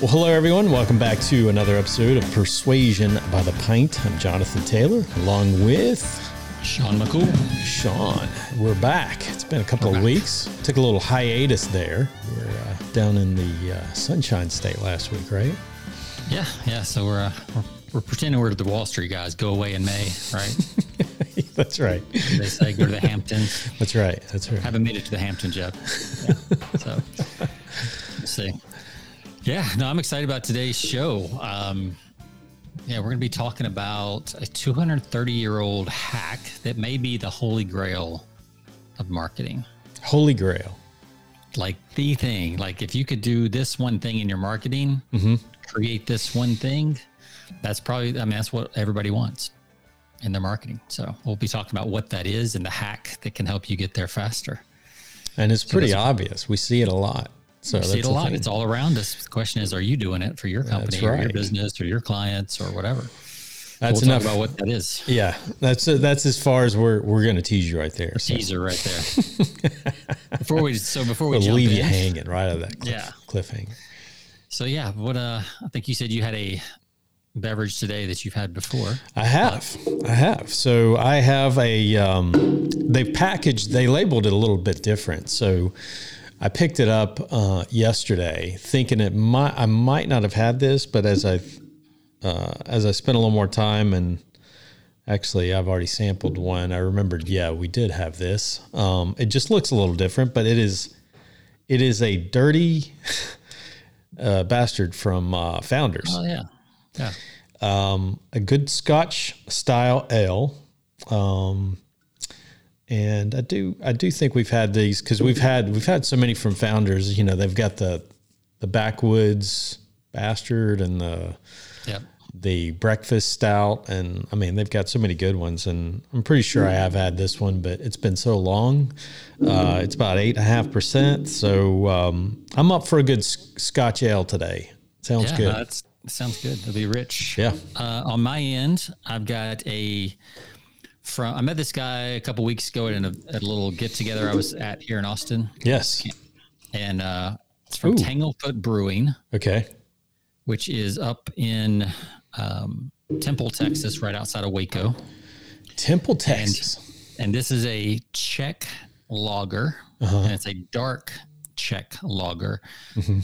Well, hello, everyone. Welcome back to another episode of Persuasion by the Pint. I'm Jonathan Taylor, along with Sean McCool. Sean. We're back. It's been a couple of weeks. Took a little hiatus there. We are uh, down in the uh, Sunshine State last week, right? Yeah, yeah. So we're, uh, we're we're pretending we're the Wall Street guys. Go away in May, right? That's right. They say go to the Hamptons. That's right. That's right. Haven't made it to the Hamptons yet. Yeah. So let's see. Yeah, no, I'm excited about today's show. Um, yeah, we're going to be talking about a 230 year old hack that may be the holy grail of marketing. Holy grail. Like the thing. Like if you could do this one thing in your marketing, Mm-hmm. create this one thing, that's probably, I mean, that's what everybody wants in their marketing. So we'll be talking about what that is and the hack that can help you get there faster. And it's pretty that's- obvious. We see it a lot. So see it a lot. thing. It's all around us. The question is, are you doing it for your company or your business or your clients or whatever? That's we'll enough. about what that is. yeah, that's that's as far as we're we're going to tease you right there. So Teaser right there. before we, so before we we'll leave in, you hanging right out of that cliff, Yeah. cliffhanger. so yeah, what, uh, I think you said you had a beverage today that you've had before. I have, I have. So I have a. Um, they packaged, they labeled it a little bit different. So I picked it up uh, yesterday, thinking it might, I might not have had this, but as I, uh, as I spent a little more time and actually I've already sampled one, I remembered, yeah, we did have this. Um, it just looks a little different, but it is, it is a dirty uh, bastard from uh, Founders Oh yeah. Yeah. um, a good Scotch style ale. Um, and I do, I do think we've had these because we've had, we've had so many from founders. You know, they've got the, the backwoods bastard and the, Yep. the breakfast stout, and I mean they've got so many good ones. And I'm pretty sure I have had this one, but it's been so long. Uh, it's about eight and a half percent, so um, I'm up for a good Scotch ale today. Sounds Yeah, good. that's sounds good. It'll be rich. Yeah. Uh, on my end, I've got a from. I met this guy a couple weeks ago at a, at a little get together I was at here in Austin, yes. and uh, it's from Ooh. Tanglefoot Brewing, Okay. which is up in um, Temple, Texas, right outside of Waco. Temple, Texas. And this is a Czech lager, Uh-huh. and it's a dark Czech lager. Mm-hmm.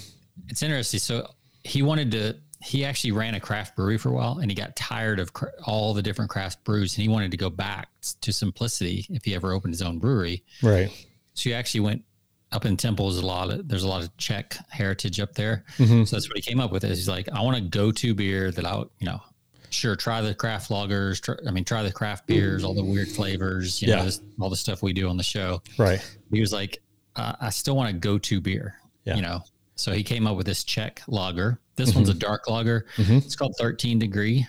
It's interesting. So he wanted to. He actually ran a craft brewery for a while, and he got tired of cr- all the different craft brews, and he wanted to go back to simplicity if he ever opened his own brewery. right. So he actually went up in Temple. There's a lot of there's a lot of Czech heritage up there. Mhm. So that's what he came up with. Is he's like, I want a go-to beer that I, you know, sure try the craft lagers. Try, I mean, try the craft beers, all the weird flavors. You Yeah. know, this, all the stuff we do on the show. Right. He was like, uh, I still want a go-to beer. Yeah. You know, so he came up with this Czech lager. This one's a dark lager. Mhm. It's called 13 degree.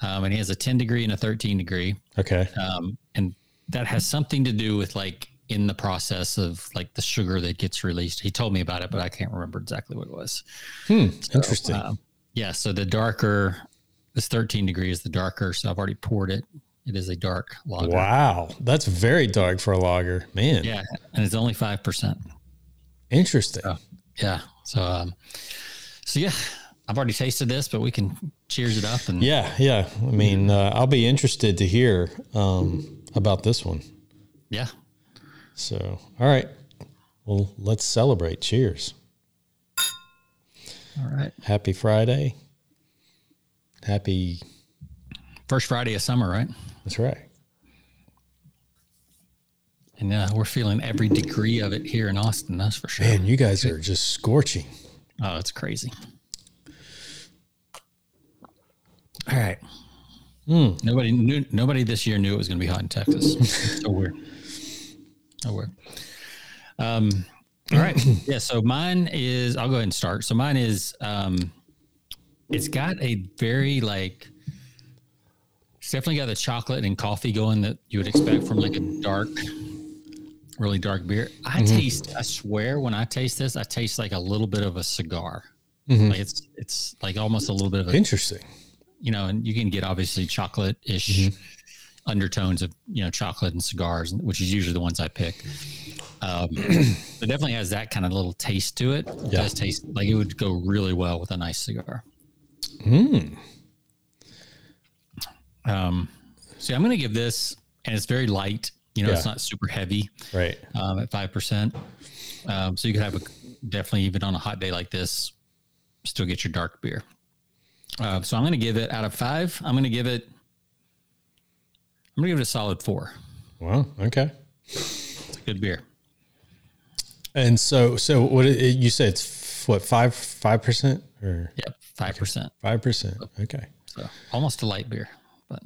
Um, and he has a 10 degree and a 13 degree Okay. um, and that has something to do with like in the process of like the sugar that gets released. He told me about it, but I can't remember exactly what it was. Hmm. Interesting. Um, yeah, so the darker, this 13 degree is the darker. So I've already poured it. It is a dark lager. wow. That's very dark for a lager. Man. Yeah, and it's only five percent. Interesting. Yeah. So, um, so yeah, I've already tasted this, but we can cheers it up and Yeah. Yeah. I mean, uh, I'll be interested to hear um, about this one. yeah. So, all right. Well, let's celebrate. Cheers. All right. Happy Friday. Happy. First Friday of summer, right? That's right. And uh, we're feeling every degree of it here in Austin. That's for sure. Man, you guys are just scorching. Oh, it's crazy. All right. Nobody knew. Nobody this year knew it was going to be hot in Texas. so weird. So weird. Um. All right. Yeah. So mine is. I'll go ahead and start. So mine is. Um. It's got a very like. It's definitely got the chocolate and coffee going that you would expect from like a dark, really dark beer. I taste. I swear, when I taste this, I taste like a little bit of a cigar. Like it's it's like almost a little bit of a Interesting. you know, and you can get obviously chocolate ish undertones of you know chocolate and cigars, which is usually the ones I pick. Um, it definitely has that kind of little taste to it. It Yeah. does taste like it would go really well with a nice cigar. Hmm. Um, so I'm going to give this, and it's very light. You know, it's not super heavy Right. um, at five percent. Um, so you could have a definitely even on a hot day like this, still get your dark beer. Uh, so I'm going to give it out of five. I'm going to give it. I'm going to give it a solid four. Wow. Okay. It's a good beer. And so, so what it, you said it's what five five percent or Yep, five percent. five percent? Okay. So almost a light beer, but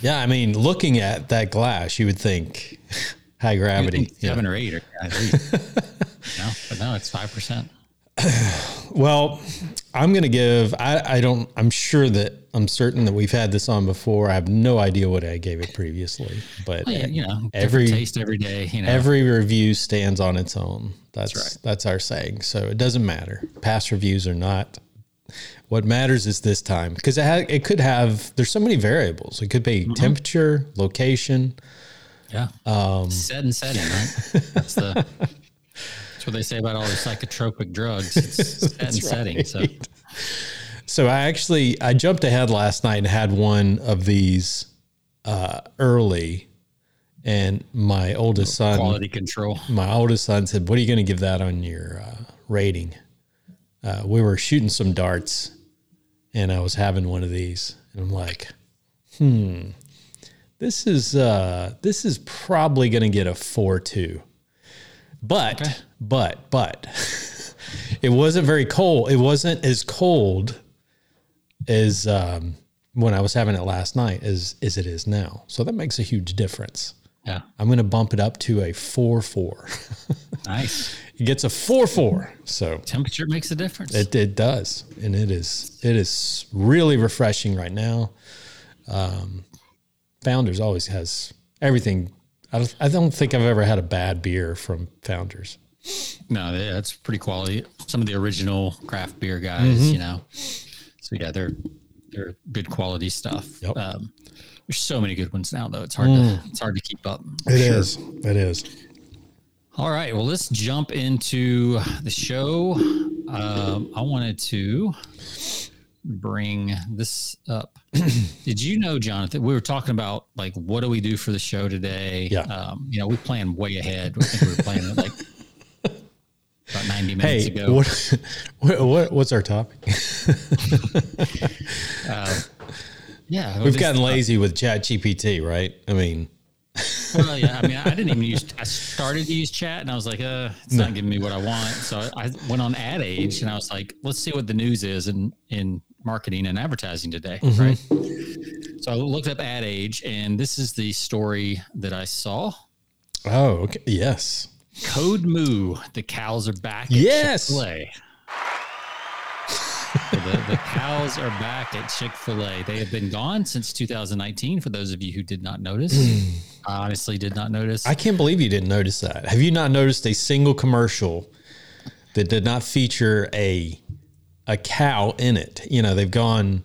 Yeah, I mean, looking at that glass, you would think high gravity. Yeah. seven or eight or at least. no, but no, it's five percent. Well, I'm going to give. I, I don't. I'm sure that I'm certain that we've had this on before. I have no idea what I gave it previously, but Yeah, you know, Every- taste every day. You know, every review stands on its own. That's That's that's, our saying. So it doesn't matter. Past reviews are not. What matters is this time because it ha- it could have. There's so many variables. It could be temperature, location. yeah. Um, Set and setting, right? That's the. That's what they say about all the psychotropic drugs. It's set and setting. So So I actually I jumped ahead last night and had one of these uh, early, and my oldest son, quality control. my oldest son said, "What are you going to give that on your uh, rating?" Uh, we were shooting some darts, and I was having one of these, and I'm like, "Hmm, this is uh, this is probably going to get a four two, But Okay. but but it wasn't very cold. It wasn't as cold as um, when I was having it last night as as it is now. So that makes a huge difference. Yeah, I'm going to bump it up to a four four. nice. It gets a four four. So Temperature makes a difference. it, it does, and it is it is really refreshing right now. Um, Founders always has everything. I don't, I don't think I've ever had a bad beer from Founders. no, that's pretty quality. Some of the original craft beer guys, Mm-hmm. you know. So yeah, they're they're good quality stuff. Yep. Um, there's so many good ones now, though. It's hard to it's hard to keep up. It is. It is. All right. Well, let's jump into the show. Um, I wanted to bring this up. Did you know, Jonathan? We were talking about like what do we do for the show today? Yeah. Um, you know, we plan way ahead. I think we were planning like about 90 minutes Hey, ago. what, what what what's our topic? yeah. We've gotten lazy with Chat GPT, right? I mean, Well, yeah. I mean, I didn't even use. I started to use chat, and I was like, "Uh, it's not giving me what I want." So I, I went on Ad Age, and I was like, "Let's see what the news is in in marketing and advertising today." Right. So I looked up Ad Age, and this is the story that I saw. oh, okay. yes. Code Moo, the cows are back. Yes. Chick-fil-A. So the, the cows are back at Chick fil A. They have been gone since 2019, for those of you who did not notice. I honestly did not notice. I can't believe you didn't notice that. Have you not noticed a single commercial that did not feature a a cow in it? You know, they've gone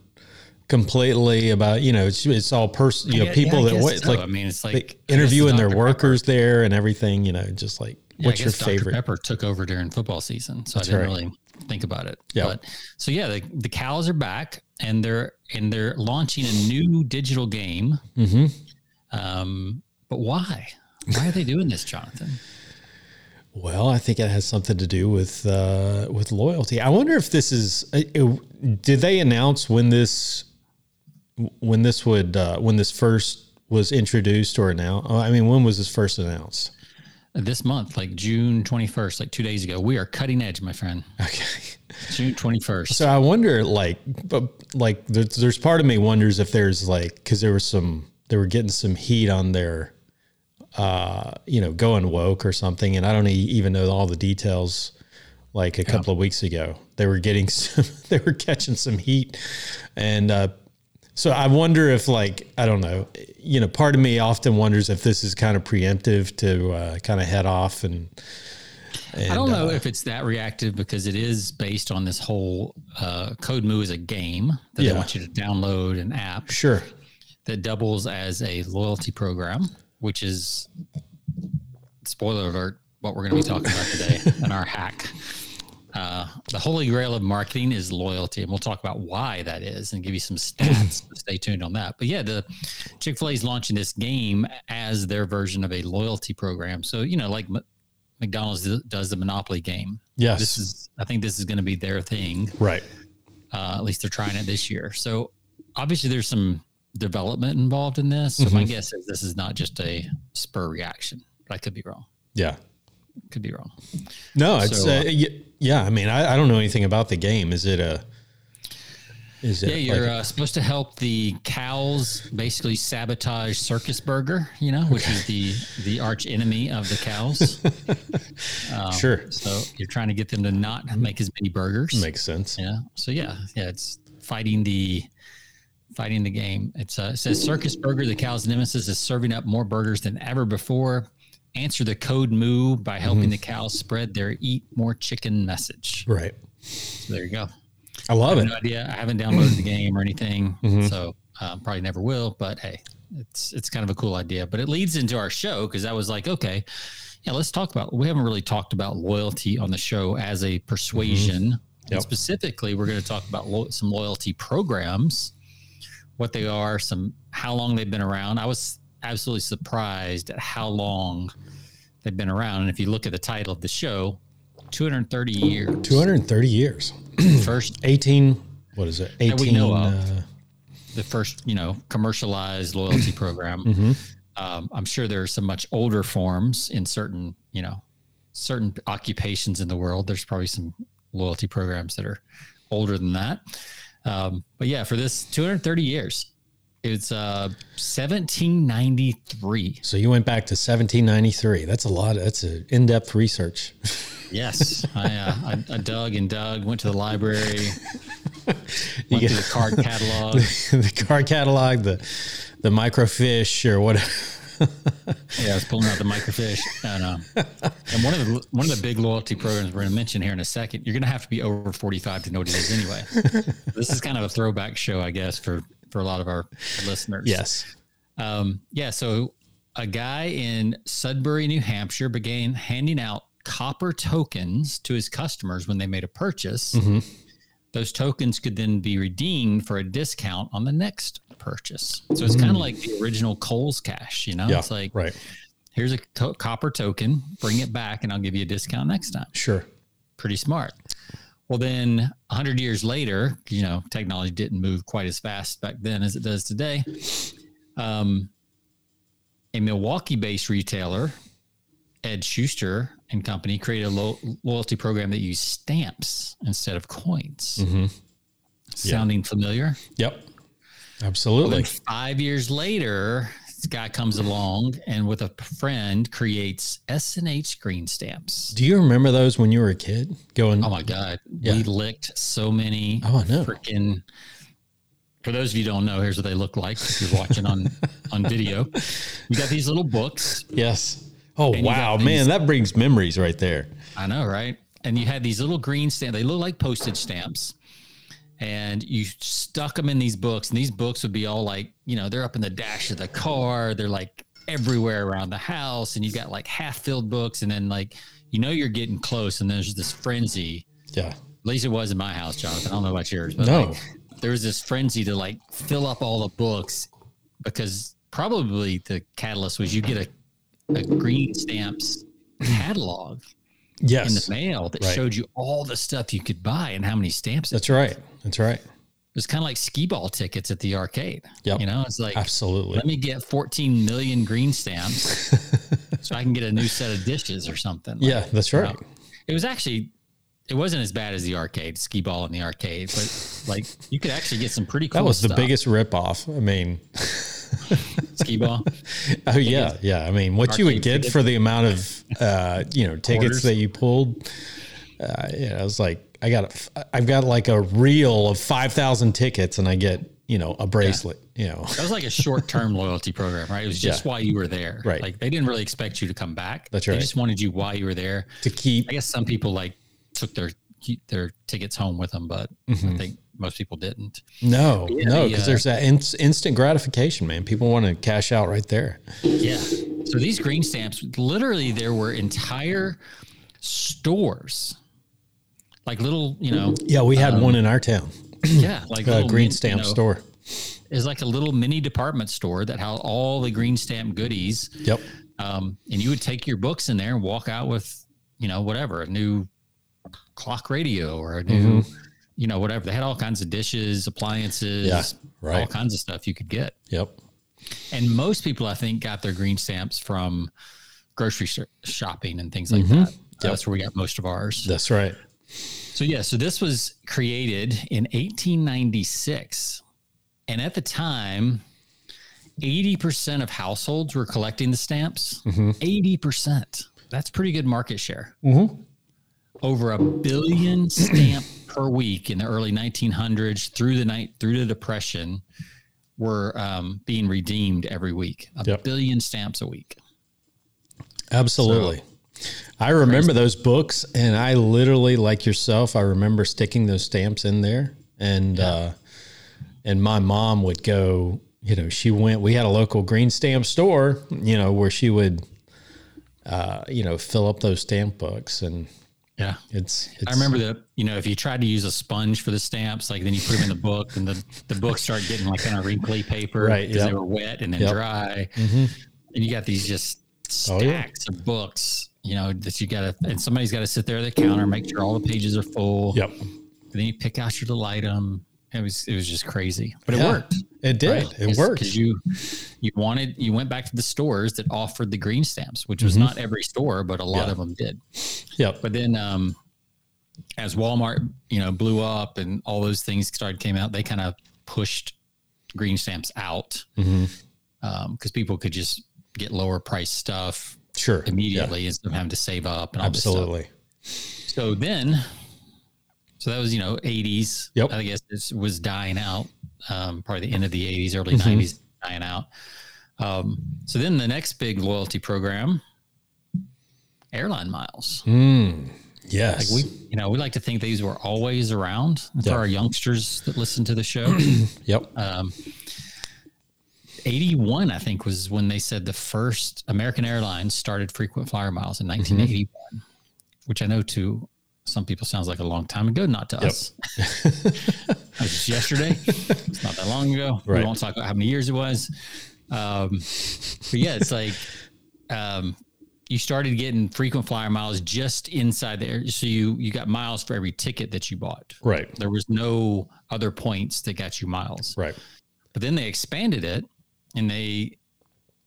completely about you know it's, it's all person you know Yeah, people yeah, I that guess so. like I mean, it's like they interviewing the their Dr. workers there and everything. You know, just like Yeah, what's your Dr. favorite? Pepper took over during football season, so I didn't right. really think about it. Yeah. But so yeah, the, the cows are back, and they're and they're launching a new digital game. Mm-hmm. Um, but why? Why are they doing this, Jonathan? Well, I think it has something to do with uh, with loyalty. I wonder if this is. uh, it- did they announce when this when this would uh, when this first was introduced or announced? I mean, when was this first announced? This month, like June twenty first, like two days ago, we are cutting edge, my friend. Okay. June twenty first. So I wonder, like, but like, there's, there's part of me wonders if there's like, because there was some, they were getting some heat on their, uh, you know, going woke or something, and I don't even know all the details. Like a couple of weeks ago, they were getting some, they were catching some heat, and uh, so I wonder if, like, I don't know, you know, part of me often wonders if this is kind of preemptive to uh, kind of head off and. and I don't know uh, if it's that reactive because it is based on this whole uh, Code Moo is a game that Yeah. they want you to download an app sure. that doubles as a loyalty program, which is spoiler alert, what we're going to be talking about today and our hack. Uh, the holy grail of marketing is loyalty, and we'll talk about why that is and give you some stats. Stay tuned on that. But yeah, the Chick Fil A is launching this game as their version of a loyalty program. So you know, like M- McDonald's does the Monopoly game. Yes. This is, I think, this is going to be their thing. Right. Uh, at least they're trying it this year. So obviously, there's some development involved in this. So my guess is this is not just a spur reaction. But I could be wrong. Yeah. Could be wrong. No, it's So, uh, uh, yeah. I mean, I, I don't know anything about the game. Is it a? Is it Yeah, you're like, uh, supposed to help the cows basically sabotage Circus Burger, you know, which is the the arch enemy of the cows. Um, Sure. So you're trying to get them to not make as many burgers. makes sense? Yeah. So yeah, yeah, it's fighting the fighting the game. It's uh, it says Circus Burger, the cow's nemesis, is serving up more burgers than ever before. Answer the code moo by helping Mm-hmm. the cows spread their eat more chicken message. Right. So there you go. I love I it. no idea. I haven't downloaded the game or anything, Mhm. so um, probably never will. But hey, it's it's kind of a cool idea. But it leads into our show because I was like, okay, yeah, let's talk about. We haven't really talked about loyalty on the show as a persuasion. Yep. And specifically, we're going to talk about lo- some loyalty programs, what they are, some how long they've been around. I was absolutely surprised at how long they've been around. And if you look at the title of the show, 230 years. 230 years. First 18. What is it? 18. That we know of. uh, the first, you know, commercialized loyalty program. mhm. Um, I'm sure there are some much older forms in certain, you know, certain occupations in the world. There's probably some loyalty programs that are older than that. Um, but yeah, for this 230 years, it's uh, 1793. So you went back to 1793. That's a lot. That's an in-depth research. Yes, I, uh, I, I dug and dug, went to the library, went get- the card catalog. the card catalog, the the microfiche or whatever. Yeah, I was pulling out the microfiche. And, uh, and one of the one of the big loyalty programs we're going to mention here in a second, you're going to have to be over 45 to know what it is anyway. this is kind of a throwback show, I guess, for for a lot of our listeners. Yes. Um, yeah. So a guy in Sudbury, New Hampshire, began handing out copper tokens to his customers when they made a purchase. Mm-hmm. Those tokens could then be redeemed for a discount on the next purchase. So it's kind of like the original Kohl's Cash. You know, Mm. Yeah. it's like right. here's a co- copper token, bring it back, and I'll give you a discount next time. Sure. Pretty smart. Well, then 100 years later, you know, technology didn't move quite as fast back then as it does today. Um, a Milwaukee based retailer, Ed Schuster and Company, created a lo- loyalty program that used stamps instead of coins. Mm-hmm. Sounding familiar? Yep. Absolutely. then five years later, guy comes along and with a friend creates S&H green stamps. Do you remember those when you were a kid? Going. Oh my god, Yeah. we licked so many. Oh, I know. Freaking. For those of you who don't know, here's what they look like. If you're watching on on video, you got these little books. Yes. Oh wow, these- man, that brings memories right there. I know, right? And you had these little green stamps. They look like postage stamps. And you stuck them in these books, and these books would be all like, you know, they're up in the dash of the car. They're like everywhere around the house, and you got like half filled books, and then like, you know, you're getting close, and there's this frenzy. Yeah. At least it was in my house, Jonathan. I don't know about yours, but No. like, there was this frenzy to like fill up all the books because probably the catalyst was you get a, a green stamps catalog in the mail that Right. showed you all the stuff you could buy and how many stamps. That's right. That's right. It was kind of like skee ball tickets at the arcade. Yeah. You know, it's like, Absolutely. let me get 14 million green stamps so I can get a new set of dishes or something. Like, Yeah, that's you right. know, it was actually, it wasn't as bad as the arcade, skee ball in the arcade, but like you could actually get some pretty cool That was the stuff. biggest ripoff. I mean, skee ball. oh yeah, yeah. I mean, what you would get tickets. for the amount of uh, you know tickets that you pulled, uh, yeah, I was like, I got, a, I've got like a reel of five thousand tickets, and I get you know a bracelet. You know, That was like a short term loyalty program, right? It was just Yeah. why you were there. Right. Like they didn't really expect you to come back. That's right. They just wanted you while you were there. to keep. I guess some people like took their their tickets home with them, but I think most people didn't. No, Yeah, no, the, because uh, there's that in, instant gratification, man. People want to cash out right there. Yeah. So these green stamps, literally, there were entire stores, like little, you know, Yeah, we had one in our town, yeah, like a green stamp you know, store. Is like a little mini department store that had all the green stamp goodies. Yep. Um, and you would take your books in there and walk out with, you know, whatever, a new clock radio or a new, you know, whatever. They had all kinds of dishes, appliances, Yeah, all right. kinds of stuff you could get. Yep. And most people, I think, got their green stamps from grocery shopping and things like mm-hmm. that. That's where we got most of ours. That's right. So yeah, so this was created in 1896, and at the time, 80% of households were collecting the stamps. Mm-hmm. 80%. That's pretty good market share. Mm-hmm. Over a billion stamp per week in the early 1900s through the night through the depression were um, being redeemed every week. A Yep. billion stamps a week. Absolutely. I remember those books, and I literally, like yourself, I remember sticking those stamps in there, and uh, and my mom would go. You know, she went. We had a local green stamp store. You know, where she would, uh, you know, fill up those stamp books, and Yeah. it's. it's I remember that, you know, if you tried to use a sponge for the stamps, like then you put them in the book and the, the books start getting like kind of wrinkly paper Right, because they were wet and then Yep. dry. Mhm. And you got these just Oh, yeah. stacks of books, you know, that you got to, and somebody's got to sit there at the counter, make sure all the pages are full. Yep. And then you pick out your little item. It was, it was just crazy, but it Yeah. worked. It did. right? It worked. because you you wanted you went back to the stores that offered the green stamps, which was Mm-hmm. not every store, but a lot Yeah. of them did. Yep. But then, um, as Walmart, you know, blew up and all those things started came out, they kind of pushed green stamps out because Mhm. people could just get lower price stuff Sure. immediately instead of having to save up and all. Absolutely. So then, so that was you know eighties. Yep. I guess this was dying out. Um, probably the end of the eighties, early Mm-hmm. 90s out. Um, so then the next big loyalty program, airline miles. Mm, Like yes. we, you know, we like to think these were always around for Yeah. our youngsters that listen to the show. yep. um, 81, I think, was when they said the first American Airlines started frequent flyer miles in 1981, which I know to some people sounds like a long time ago, not to Yep. us. That was just yesterday. It's not that long ago. Right. We won't talk about how many years it was. Um, but yeah, it's like um, you started getting frequent flyer miles just inside there. So you you got miles for every ticket that you bought. right. There was no other points that got you miles. Right. But then they expanded it, and they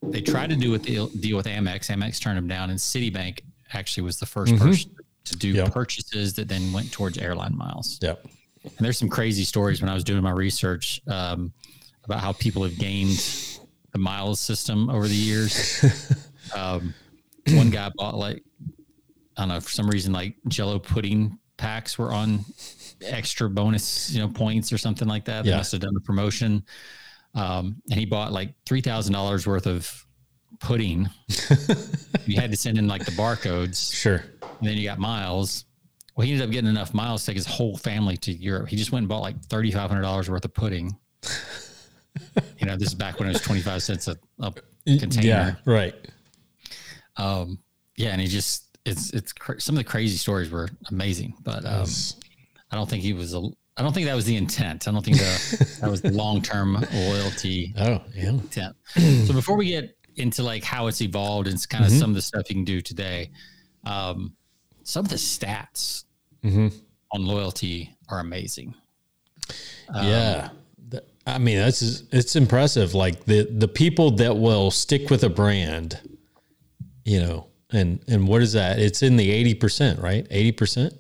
they tried to do with deal with Amex. Amex turned them down, and Citibank actually was the 1st person to do Yep. purchases that then went towards airline miles. Yep. And there's some crazy stories when I was doing my research um, about how people have gained the miles system over the years. um, one guy bought like I don't know for some reason like Jello pudding packs were on extra bonus you know points or something like that. They Yeah. must have done a promotion, um, and he bought like three thousand dollars worth of pudding. you had to send in like the barcodes, Sure. and then you got miles. Well, he ended up getting enough miles to take his whole family to Europe. He just went and bought like thirty five hundred dollars worth of pudding. you know, this is back when it was twenty five cents a, a container. Yeah. Right. Um, yeah, and he just it's it's cra- some of the crazy stories were amazing, but um, I don't think he was a. I don't think that was the intent. I don't think the, that was the long term loyalty Oh, yeah. intent. so before we get into like how it's evolved and kind of some of the stuff you can do today, um, some of the stats Mhm. on loyalty are amazing. Um, yeah. Th- I mean, that's it's impressive. Like the the people that will stick with a brand, you know, and and what is that? It's in the eighty percent, right? Eighty percent,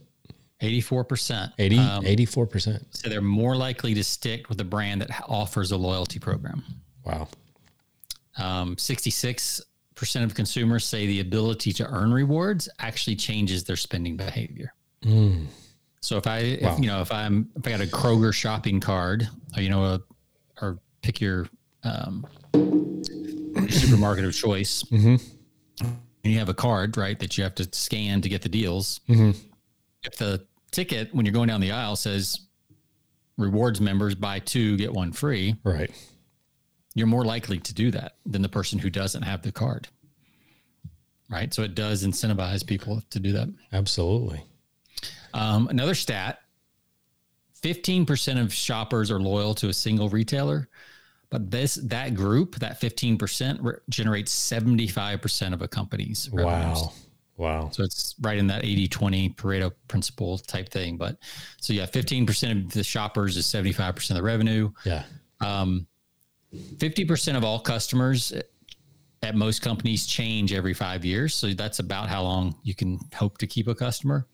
Eighty four percent. 80, 84 percent. So they're more likely to stick with a brand that offers a loyalty program. Wow. Um, 66% of consumers say the ability to earn rewards actually changes their spending behavior. So if I, Wow. if, you know, if I'm, if I got a Kroger shopping card, or, you know, a, or pick your um, supermarket of choice, and you have a card, right, that you have to scan to get the deals. Mm-hmm. If the ticket, when you're going down the aisle, says rewards members buy two, get one free, Right. You're more likely to do that than the person who doesn't have the card. right? So it does incentivize people to do that. Absolutely. Um, another stat 15% of shoppers are loyal to a single retailer, but this that group, that 15%, re- generates 75% of a company's revenues. Wow. Wow. So it's right in that 80 20 Pareto principle type thing. But so yeah, 15% of the shoppers is 75% of the revenue. Yeah. Um, 50% of all customers at most companies change every five years. So that's about how long you can hope to keep a customer.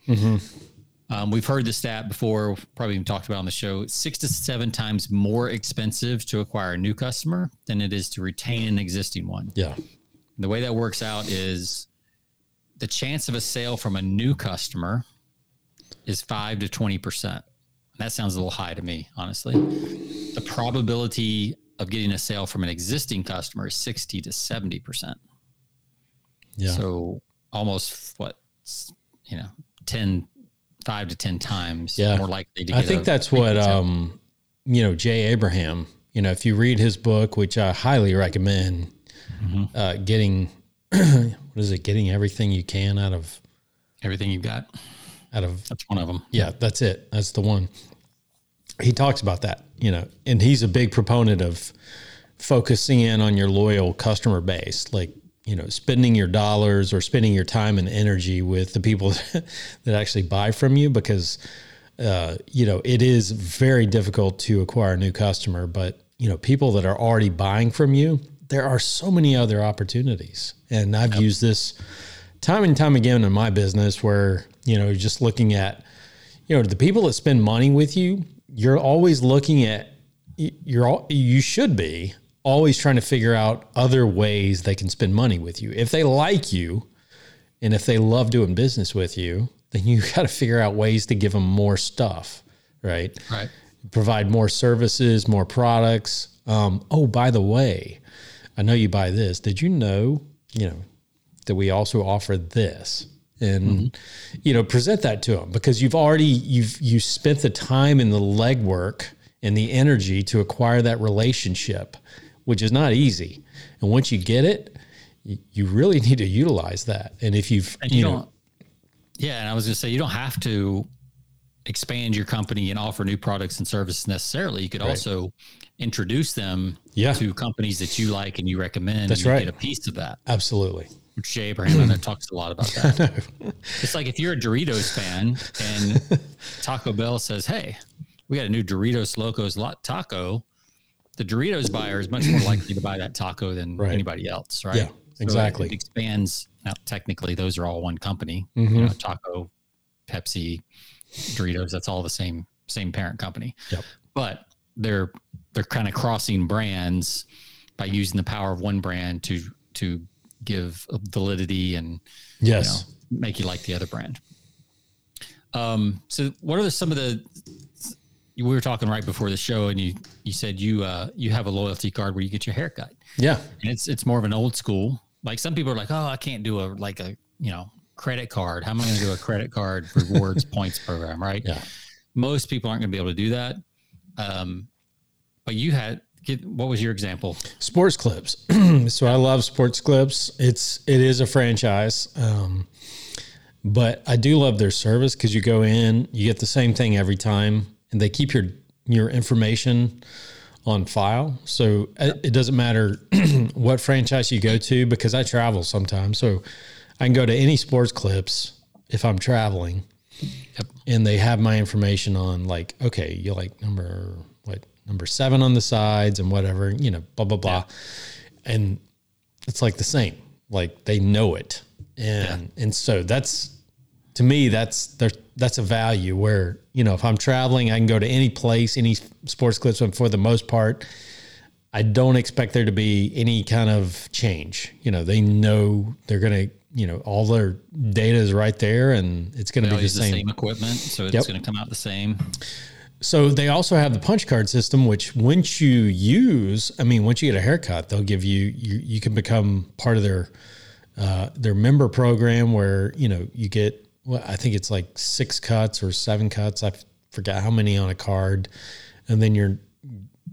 Um, we've heard the stat before, probably even talked about on the show. Six to seven times more expensive to acquire a new customer than it is to retain an existing one. Yeah. The way that works out is the chance of a sale from a new customer is five to 20%. That sounds a little high to me, honestly. The probability of getting a sale from an existing customer is 60 to 70%. Yeah. So almost what, you know, 10, five to 10 times Yeah. more likely to get I think that's what um, you know Jay Abraham. You know, if you read his book, which I highly recommend, Mm-hmm. uh, getting what is it? Getting everything you can out of everything you've got. out of That's one of them. yeah, that's it. That's the one. He talks about that, you know, and he's a big proponent of focusing in on your loyal customer base, like, you know, spending your dollars or spending your time and energy with the people that actually buy from you because, uh, you know, it is very difficult to acquire a new customer, but, you know, people that are already buying from you, there are so many other opportunities. And I've used this time and time again in my business where, you know, just looking at, you know, the people that spend money with you, you're always looking at, you're all, you should be always trying to figure out other ways they can spend money with you. If they like you and if they love doing business with you, then you got to figure out ways to give them more stuff, right? Right. provide more services, more products. Um, oh, by the way, I know you buy this. Did you know, you know, that we also offer this? And mm-hmm. you know, present that to them because you've already you've you spent the time and the legwork and the energy to acquire that relationship, which is not easy. And once you get it, you, you really need to utilize that. And if you've And you, you, know, don't, yeah. And I was going to say, you don't have to expand your company and offer new products and services necessarily. You could also introduce them Yeah. to companies that you like and you recommend. That's and you right. Get a piece of that. absolutely, Jay Abraham know talks a lot about that. it's like if you're a Doritos fan and Taco Bell says, "Hey, we got a new Doritos Locos Lot Taco," the Doritos buyer is much more likely to buy that taco than Right. anybody else, right? Yeah, exactly. it expands. Now, technically, those are all one company. Mm-hmm. You know, Taco, Pepsi, Doritos. That's all the same same parent company. Yep. But they're they're kind of crossing brands by using the power of one brand to to give validity and you know, yes, make you like the other brand. Um, so what are the, some of the we were talking right before the show and you you said you uh you have a loyalty card where you get your hair cut. yeah, And it's it's more of an old school. Like some people are like, "Oh, I can't do a like a, you know, credit card. How am I going to do a credit card rewards points program, right?" Yeah. Most people aren't going to be able to do that. Um but you had get, what was your example? sports clips. so I love sports clips. It's it is a franchise, um, but I do love their service because you go in, you get the same thing every time, and they keep your your information on file. So it, it doesn't matter what franchise you go to because I travel sometimes, so I can go to any sports clips if I'm traveling. Yep. And they have my information on like, okay, you're like number number seven on the sides and whatever, you know, blah blah blah. And it's like the same. Like they know it. And and so that's to me that's there that's a value where, you know, if I'm traveling, I can go to any place, any sports clips, and for the most part, I don't expect there to be any kind of change. You know, they know they're going to, you know, all their data is right there and it's going to be the use the same. same equipment, so it's Yep. going to come out the same. So they also have the punch card system, which once you use, I mean, once you get a haircut, they'll give you, you, you can become part of their, uh, their member program where, you know, you get, well, I think it's like six cuts or seven cuts. I forgot how many on a card. And then your,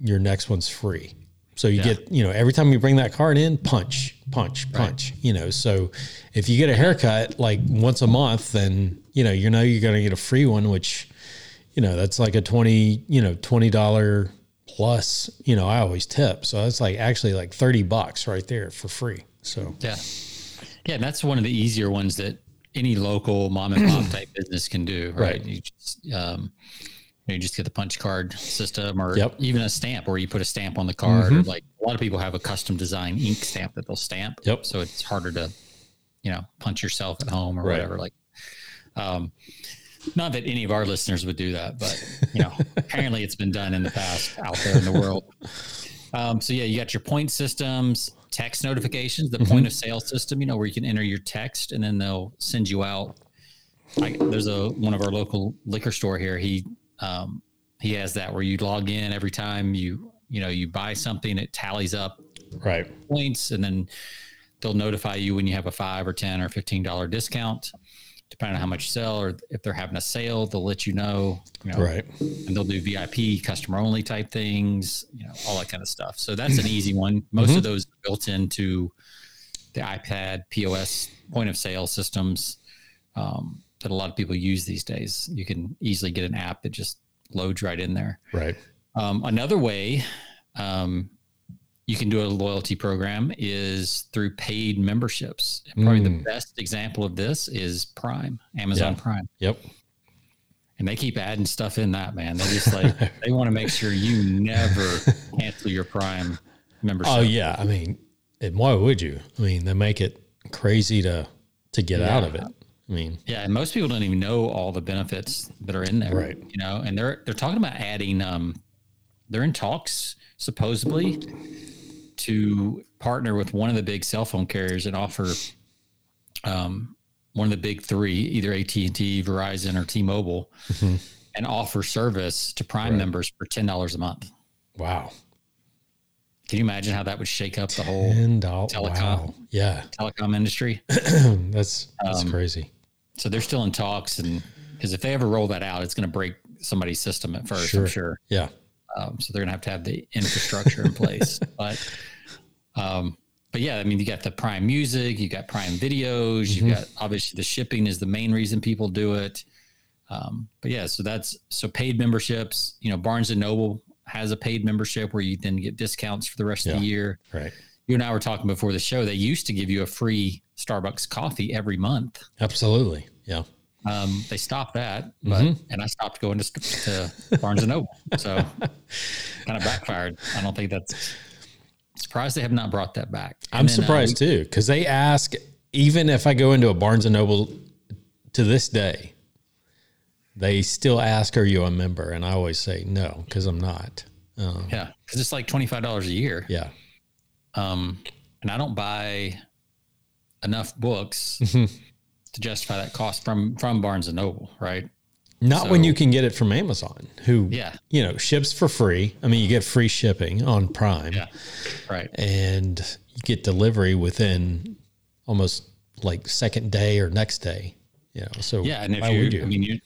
your next one's free. So you Yeah. get, you know, every time you bring that card in, punch, punch, punch. You know, so if you get a haircut like once a month, then you know you know you're going to get a free one, which you know that's like a twenty you know twenty dollar plus. You know, I always tip, so that's like actually like thirty bucks right there for free. So yeah, yeah, and that's one of the easier ones that any local mom and pop type business can do. Right, Right. you just um, you just get the punch card system, or Yep. even a stamp where you put a stamp on the card. Or like a lot of people have a custom design ink stamp that they'll stamp. Yep. So it's harder to, you know, punch yourself at home or Right. whatever. Like, um, not that any of our listeners would do that, but you know, apparently it's been done in the past out there in the world. Um, so yeah, you got your point systems, text notifications, the point of sale system, you know, where you can enter your text and then they'll send you out. Like there's a one of our local liquor store here. He um, he has that where you log in every time you you know you buy something, it tallies up right, points, and then they'll notify you when you have a five or ten or fifteen dollar discount, depending on how much you sell, or if they're having a sale, they'll let you know. You know, right, and they'll do VIP, customer only type things, you know, all that kind of stuff. So that's an easy one. Most of those are built into the iPad POS point of sale systems um, that a lot of people use these days. You can easily get an app that just loads right in there. right. Um, another way um, you can do a loyalty program is through paid memberships. And probably the best example of this is Prime, Amazon Yeah. Prime. Yep. And they keep adding stuff in that, man. They just like, they want to make sure you never cancel your Prime membership. Oh yeah, I mean, and why would you? I mean, they make it crazy to to get out of it. I mean, Yeah, and most people don't even know all the benefits that are in there. Right. You know, and they're they're talking about adding um they're in talks supposedly to partner with one of the big cell phone carriers and offer um one of the big 3, either AT&T, Verizon or T-Mobile and offer service to Prime members for $10 a month. wow, Can you imagine how that would shake up the whole ten dollars. Telecom. Wow, yeah, telecom industry? that's that's Um, crazy. So they're still in talks, and because if they ever roll that out, it's going to break somebody's system at first. Sure. I'm sure. Yeah, Um, so they're going to have to have the infrastructure in place. But, um, but yeah, I mean, you got the Prime Music, you got Prime Videos, Mm-hmm. you got obviously the shipping is the main reason people do it. Um, but yeah, so that's so paid memberships. You know, Barnes and Noble has a paid membership where you then get discounts for the rest of the year. right. You and I were talking before the show. They used to give you a free Starbucks coffee every month. Absolutely. Yeah. Um, they stopped that, but Mm-hmm. and I stopped going to, to Barnes and Noble, so kind of backfired. I don't think that's surprised they have not brought that back. And I'm then, surprised too because they ask even if I go into a Barnes and Noble to this day, they still ask, "Are you a member?" And I always say no because I'm not. Um, yeah, because it's like twenty five dollars a year, yeah. um, and I don't buy enough books to justify that cost from from Barnes and Noble, right? Not when you can get it from Amazon, who Yeah. you know ships for free. I mean, you get free shipping on Prime, Yeah, right. and you get delivery within almost like second day or next day. You know, so Yeah, and if you, you? I mean, you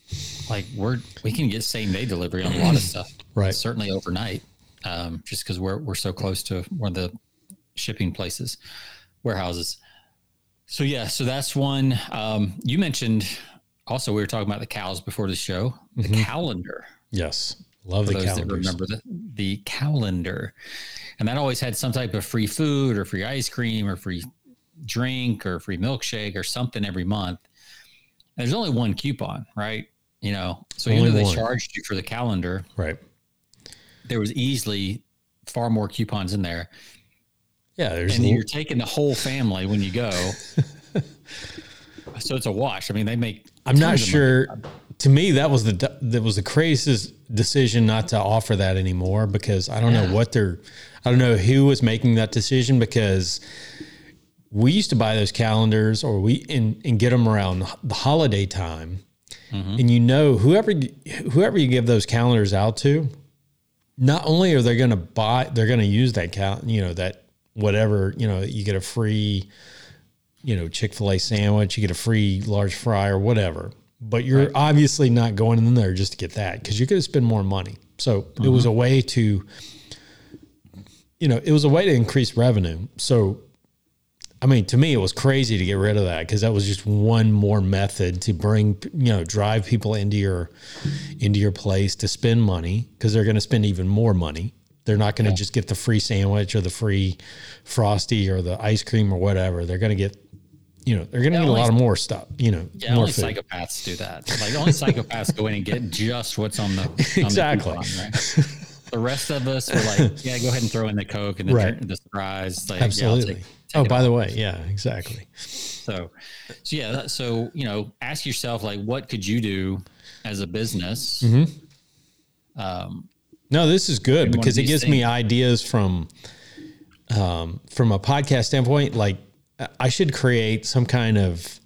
like we're we can get same day delivery on a lot of stuff, Right. Certainly overnight, um, just because we're we're so close to one of the shipping places, warehouses. So yeah, so that's one. Um, you mentioned also we were talking about the cows before the show. The calendar, yes, love the that remember the the calendar, and that always had some type of free food or free ice cream or free drink or free milkshake or something every month. And there's only one coupon, right? You know, so even Only though they one. charged you for the calendar, Right. there was easily far more coupons in there, Yeah, there's and you're taking the whole family when you go. so it's a wash. I mean, they make. I'm not of money. sure. To me, that was the that was the craziest decision not to offer that anymore because I don't Yeah. know what they're. I don't know who was making that decision because we used to buy those calendars or we and, and get them around the holiday time, Mm-hmm. and you know whoever whoever you give those calendars out to, not only are they going to buy, they're going to use that cal, you know that whatever you know you get a free you know, Chick fil A sandwich, you get a free large fry or whatever. But you're obviously not going in there just to get that because you're going to spend more money. So it was a mm-hmm. way to, you know, it was a way to increase revenue. So I mean, to me, it was crazy to get rid of that because that was just one more method to bring, you know, drive people into your into your place to spend money because they're going to spend even more money. They're not going to just get the free sandwich or the free frosty or the ice cream or whatever. They're going to get, you know, they're going to Yeah, get a lot of more stuff. You know, Yeah, only food. psychopaths do that. Like only psychopaths go in and get just what's on the on the Exactly. coupon, right? The rest of us were like, yeah, go ahead and throw in the coke and the, Right. the fries. Like, yeah, Absolutely. take- take oh, by all. the way, yeah, exactly. So, so yeah, that, so you know, ask yourself like, what could you do as a business? Mm-hmm. Um, No, this is good because it gives me ideas from um, from a podcast standpoint. Like I- I should create some kind of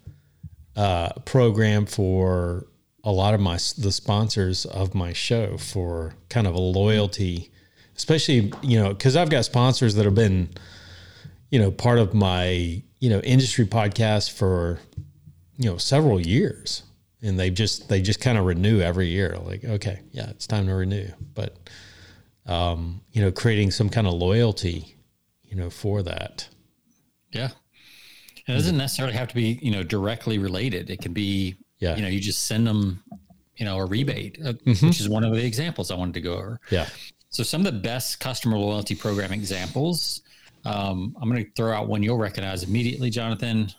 uh, program for a lot of my the sponsors of my show for kind of a loyalty, especially you know because I've got sponsors that have been you know part of my you know industry podcast for you know several years and they just they just kind of renew every year like okay yeah it's time to renew but um you know creating some kind of loyalty you know for that yeah, it doesn't necessarily have to be you know directly related. It can be Yeah. you know, you just send them you know a rebate, uh, Mm-hmm. which is one of the examples I wanted to go over. yeah So some of the best customer loyalty program examples. Um, I'm going to throw out one you'll recognize immediately, Jonathan.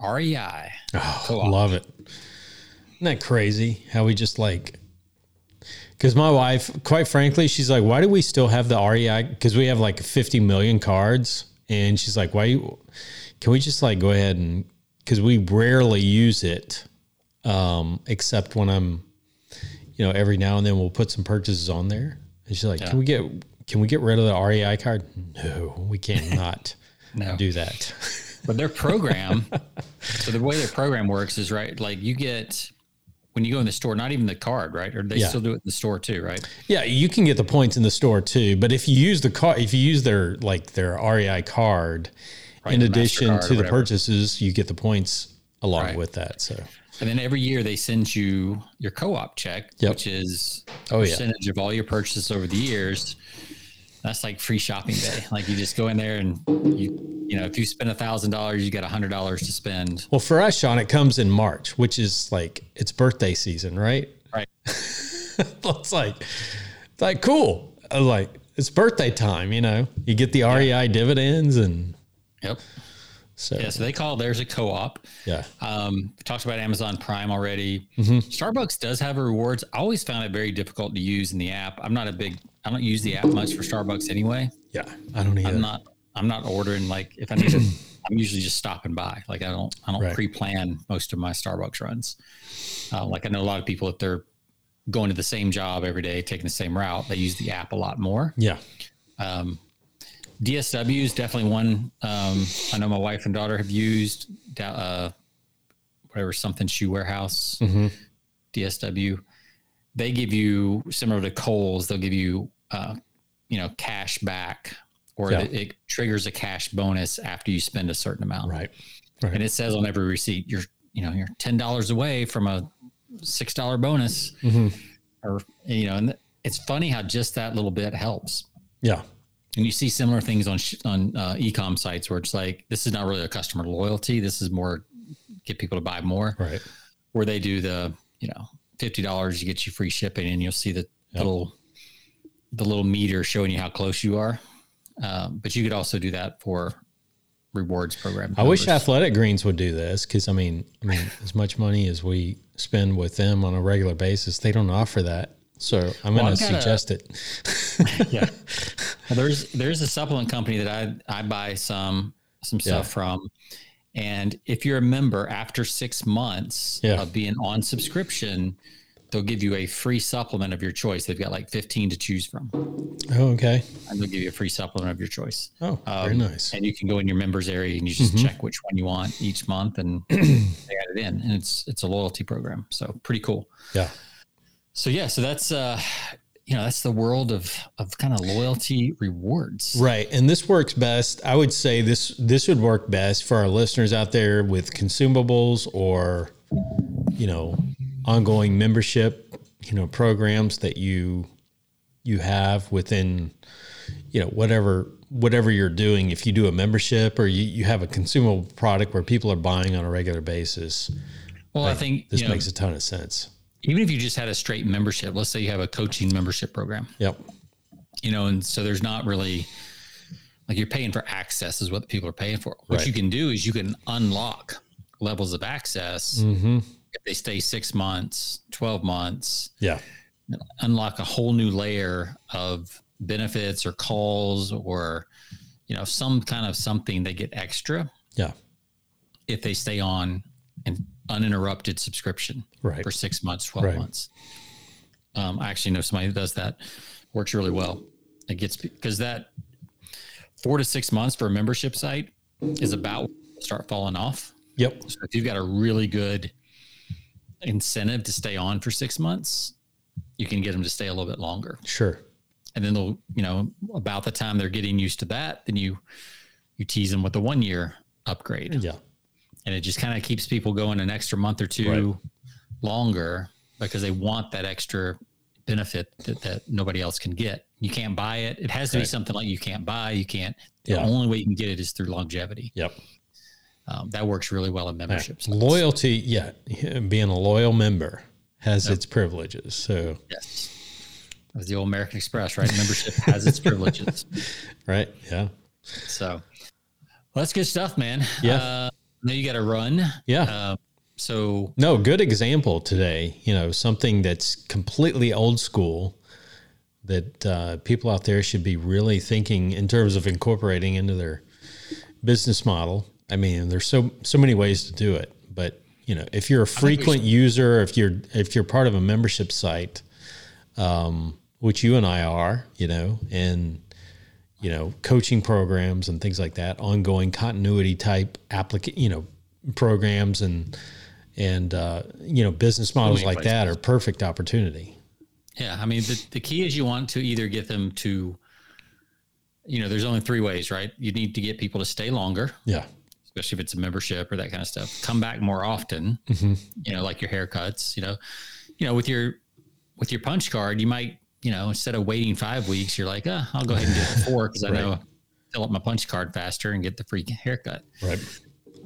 REI. oh, love it isn't that crazy how we just like because my wife quite frankly she's like why do we still have the rei because we have like 50 million cards and she's like why you can we just like go ahead and because we rarely use it um except when i'm you know every now and then we'll put some purchases on there and she's like Yeah. can we get can we get rid of the rei card no we cannot No. do that But their program, so the way their program works is right. Like you get when you go in the store, not even the card, right? Or they Yeah. still do it in the store too, right? Yeah, you can get the points in the store too, but if you use the car, if you use their like their REI card, Right, in addition to the purchases, you get the points along Right. with that. So And then every year they send you your co-op check, Yep. which is Oh, yeah. percentage of all your purchases over the years. That's like free shopping day. Like you just go in there and you, you know, if you spend a thousand dollars, you get a hundred dollars to spend. well, for us, Sean, it comes in March, which is like it's birthday season, right? Right. it's like it's like cool. Uh, like it's birthday time, you know. You get the REI dividends, and Yep. So Yeah. So they call theirs a co-op. yeah, Um, talked about Amazon Prime already. Mm-hmm. Starbucks does have a rewards. I always found it very difficult to use in the app. I'm not a big. I don't use the app much for Starbucks anyway. yeah. I don't either. I'm not. I'm not ordering like if I need to. I'm usually just stopping by. Like I don't. I don't Right. pre-plan most of my Starbucks runs. Uh, like I know a lot of people if they're going to the same job every day, taking the same route, they use the app a lot more. yeah, Um, DSW is definitely one. Um, I know my wife and daughter have used uh, whatever something shoe warehouse, DSW. They give you similar to Kohl's. They'll give you, uh, you know, cash back, or Yeah. it, it triggers a cash bonus after you spend a certain amount. right, And it says on every receipt, you're, you know, you're ten dollars away from a six dollar bonus, Mm-hmm. or you know, and it's funny how just that little bit helps. Yeah, And you see similar things on sh- on uh, e-com sites where it's like this is not really a customer loyalty. This is more get people to buy more. right. Where they do the you know fifty dollars you get you free shipping, and you'll see the little the little meter showing you how close you are. Um, but you could also do that for rewards program. I wish. Athletic Greens would do this because I mean, I mean, as much money as we spend with them on a regular basis, they don't offer that. So I'm Well, going to got a- suggest it. yeah. Well, there's there's a supplement company that I I buy some some stuff Yeah. from, and if you're a member after six months Yeah. of being on subscription, they'll give you a free supplement of your choice. They've got like 15 to choose from, Oh, okay. and they'll give you a free supplement of your choice. Oh, very Um, nice. And you can go in your members area and you just Mm-hmm. check which one you want each month, and they add it in, and it's it's a loyalty program, so pretty cool. Yeah. So yeah, so that's uh, you know, that's the world of of kind of loyalty rewards. Right. And this works best. I would say this this would work best for our listeners out there with consumables or you know, ongoing membership, you know, programs that you you have within you know, whatever whatever you're doing, if you do a membership or you, you have a consumable product where people are buying on a regular basis, well, I think this you know, makes a ton of sense. Even if you just had a straight membership, let's say you have a coaching membership program, Yep. you know, and so there's not really like you're paying for access is what people are paying for. What Right. you can do is you can unlock levels of access Mm-hmm. if they stay six months, 12 months, Yeah. unlock a whole new layer of benefits or calls or, you know, some kind of something they get extra Yeah. if they stay on an uninterrupted subscription Right. for six months, 12 Right. months. Um, I actually know somebody who does that. Works really well. It gets because that four to six months for a membership site is about start falling off. Yep. So if you've got a really good incentive to stay on for six months, you can get them to stay a little bit longer. Sure. And then they'll, you know, about the time they're getting used to that, then you you tease them with the one year upgrade Yeah. And it just kind of keeps people going an extra month or two longer because they want that extra benefit that, that nobody else can get. You can't buy it. It has to be something like you can't buy. You can't. The Yeah. only way you can get it is through longevity. Yep. Um, that works really well in memberships. Loyalty, yeah, being a loyal member has its privileges. So, Yes. The old American Express, right? Membership has its privileges. right, yeah, So well, that's good stuff, man. Yeah. Uh, now you got to run. yeah. Uh, so no, good example today. You know, something that's completely old school that uh, people out there should be really thinking in terms of incorporating into their business model. I mean, there's so so many ways to do it, but you know, if you're a frequent user, if you're if you're part of a membership site, um, which you and I are, you know, and you know, coaching programs and things like that, ongoing continuity type applica- you know, programs and and uh, you know, business models many like that are perfect opportunity. Yeah, I mean the, the key is you want to either get them to you know, there's only three ways, right? You need to get people to stay longer, Yeah. especially if it's a membership or that kind of stuff. Come back more often, Mm-hmm. you know, like your haircuts, you know. You know, with your with your punch card, you might, you know, instead of waiting five weeks, you're like, oh, I'll go ahead and get it four because I Right. know fill up my punch card faster and get the free haircut. Right.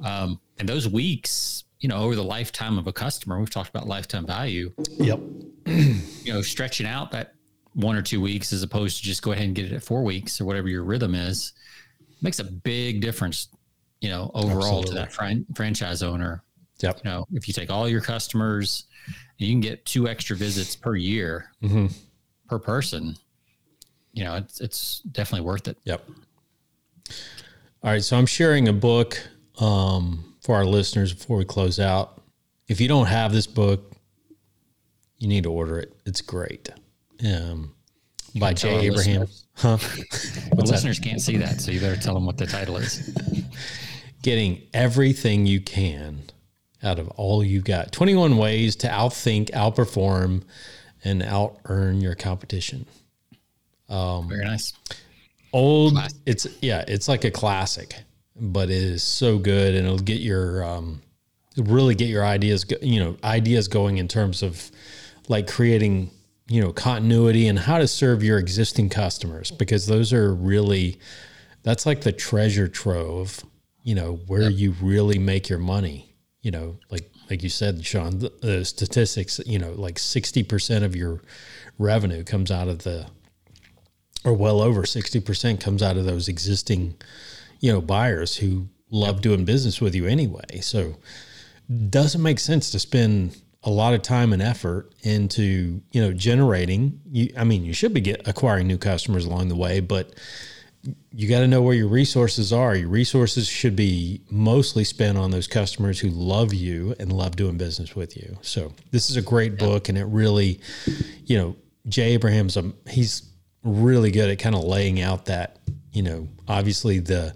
Um, and those weeks, you know, over the lifetime of a customer, we've talked about lifetime value. Yep. you know, stretching out that one or two weeks as opposed to just go ahead and get it at four weeks or whatever your rhythm is makes a big difference, you know, overall Absolutely. to that fran- franchise owner. Yep. You know, if you take all your customers, you can get two extra visits per year Mhm. Per person. You know, it's it's definitely worth it. Yep. All right. So I'm sharing a book um, for our listeners before we close out. If you don't have this book, you need to order it. It's great. Um, by Jay Abraham. listeners. Huh? The listeners can't see that, so you better tell them what the title is. Getting everything you can out of all you've got. 21 ways to outthink, outperform, and out earn your competition. Um, Very nice. old Classic. it's yeah it's like a classic but it is so good and it'll get your um really get your ideas you know ideas going in terms of like creating you know continuity and how to serve your existing customers because those are really that's like the treasure trove you know where you really make your money you know like like you said sean the, the statistics you know like 60% of your revenue comes out of the or well over 60% comes out of those existing you know buyers who love doing business with you anyway. So doesn't make sense to spend a lot of time and effort into you know generating you i mean you should be get, acquiring new customers along the way but you got to know where your resources are. Your resources should be mostly spent on those customers who love you and love doing business with you. So this is a great book and it really you know jay abraham's a he's really good at kind of laying out that you know obviously the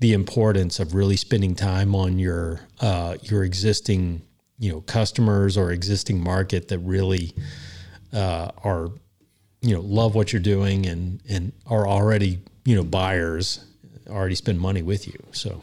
the importance of really spending time on your uh, your existing you know customers or existing market that really uh, are you know love what you're doing and and are already you know buyers already spend money with you so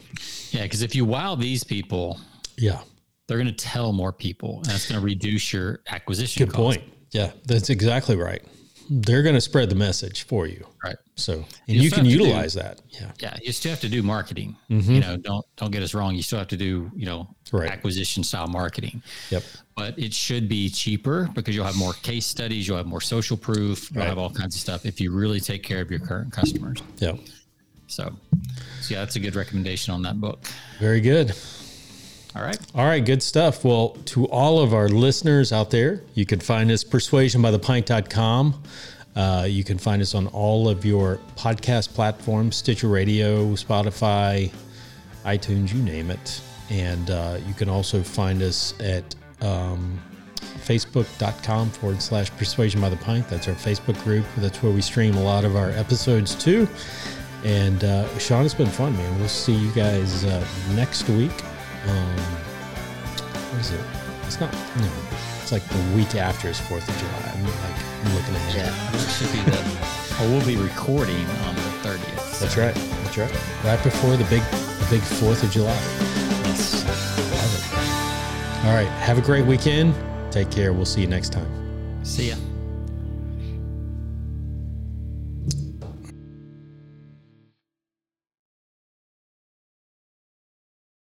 Yeah, because if you wow these people, yeah they're going to tell more people, and that's going to reduce your acquisition. good cost. point yeah that's exactly right they're going to spread the message for you. Right. So, and You you can to do- utilize that. Yeah. Yeah, you still have to do marketing. Mm-hmm. You know, don't don't get us wrong. You still have to do you know Right. acquisition style marketing. Yep. But it should be cheaper because you'll have more case studies, you'll have more social proof, you'll Right. have all kinds of stuff if you really take care of your current customers. Yep. So, so yeah, that's a good recommendation on that book. Very good. All right. All right, good stuff. Well, to all of our listeners out there, you can find us persuasionbythepint.com. Uh, you can find us on all of your podcast platforms Stitcher Radio, Spotify, iTunes, you name it. And uh, you can also find us at um, facebook.com forward slash persuasion by the pint. That's our Facebook group. That's where we stream a lot of our episodes too. And uh, Sean, it's been fun, man. We'll see you guys uh, next week. Um, what is it? It's not. No, it's like the week after is Fourth of July. I'm like I'm looking ahead. Yeah, it should be the. Oh, we'll be recording on the thirtieth. That's right. That's right. Right before the big, the big Fourth of July. Yes. Love it. All right. Have a great weekend. Take care. We'll see you next time. See ya.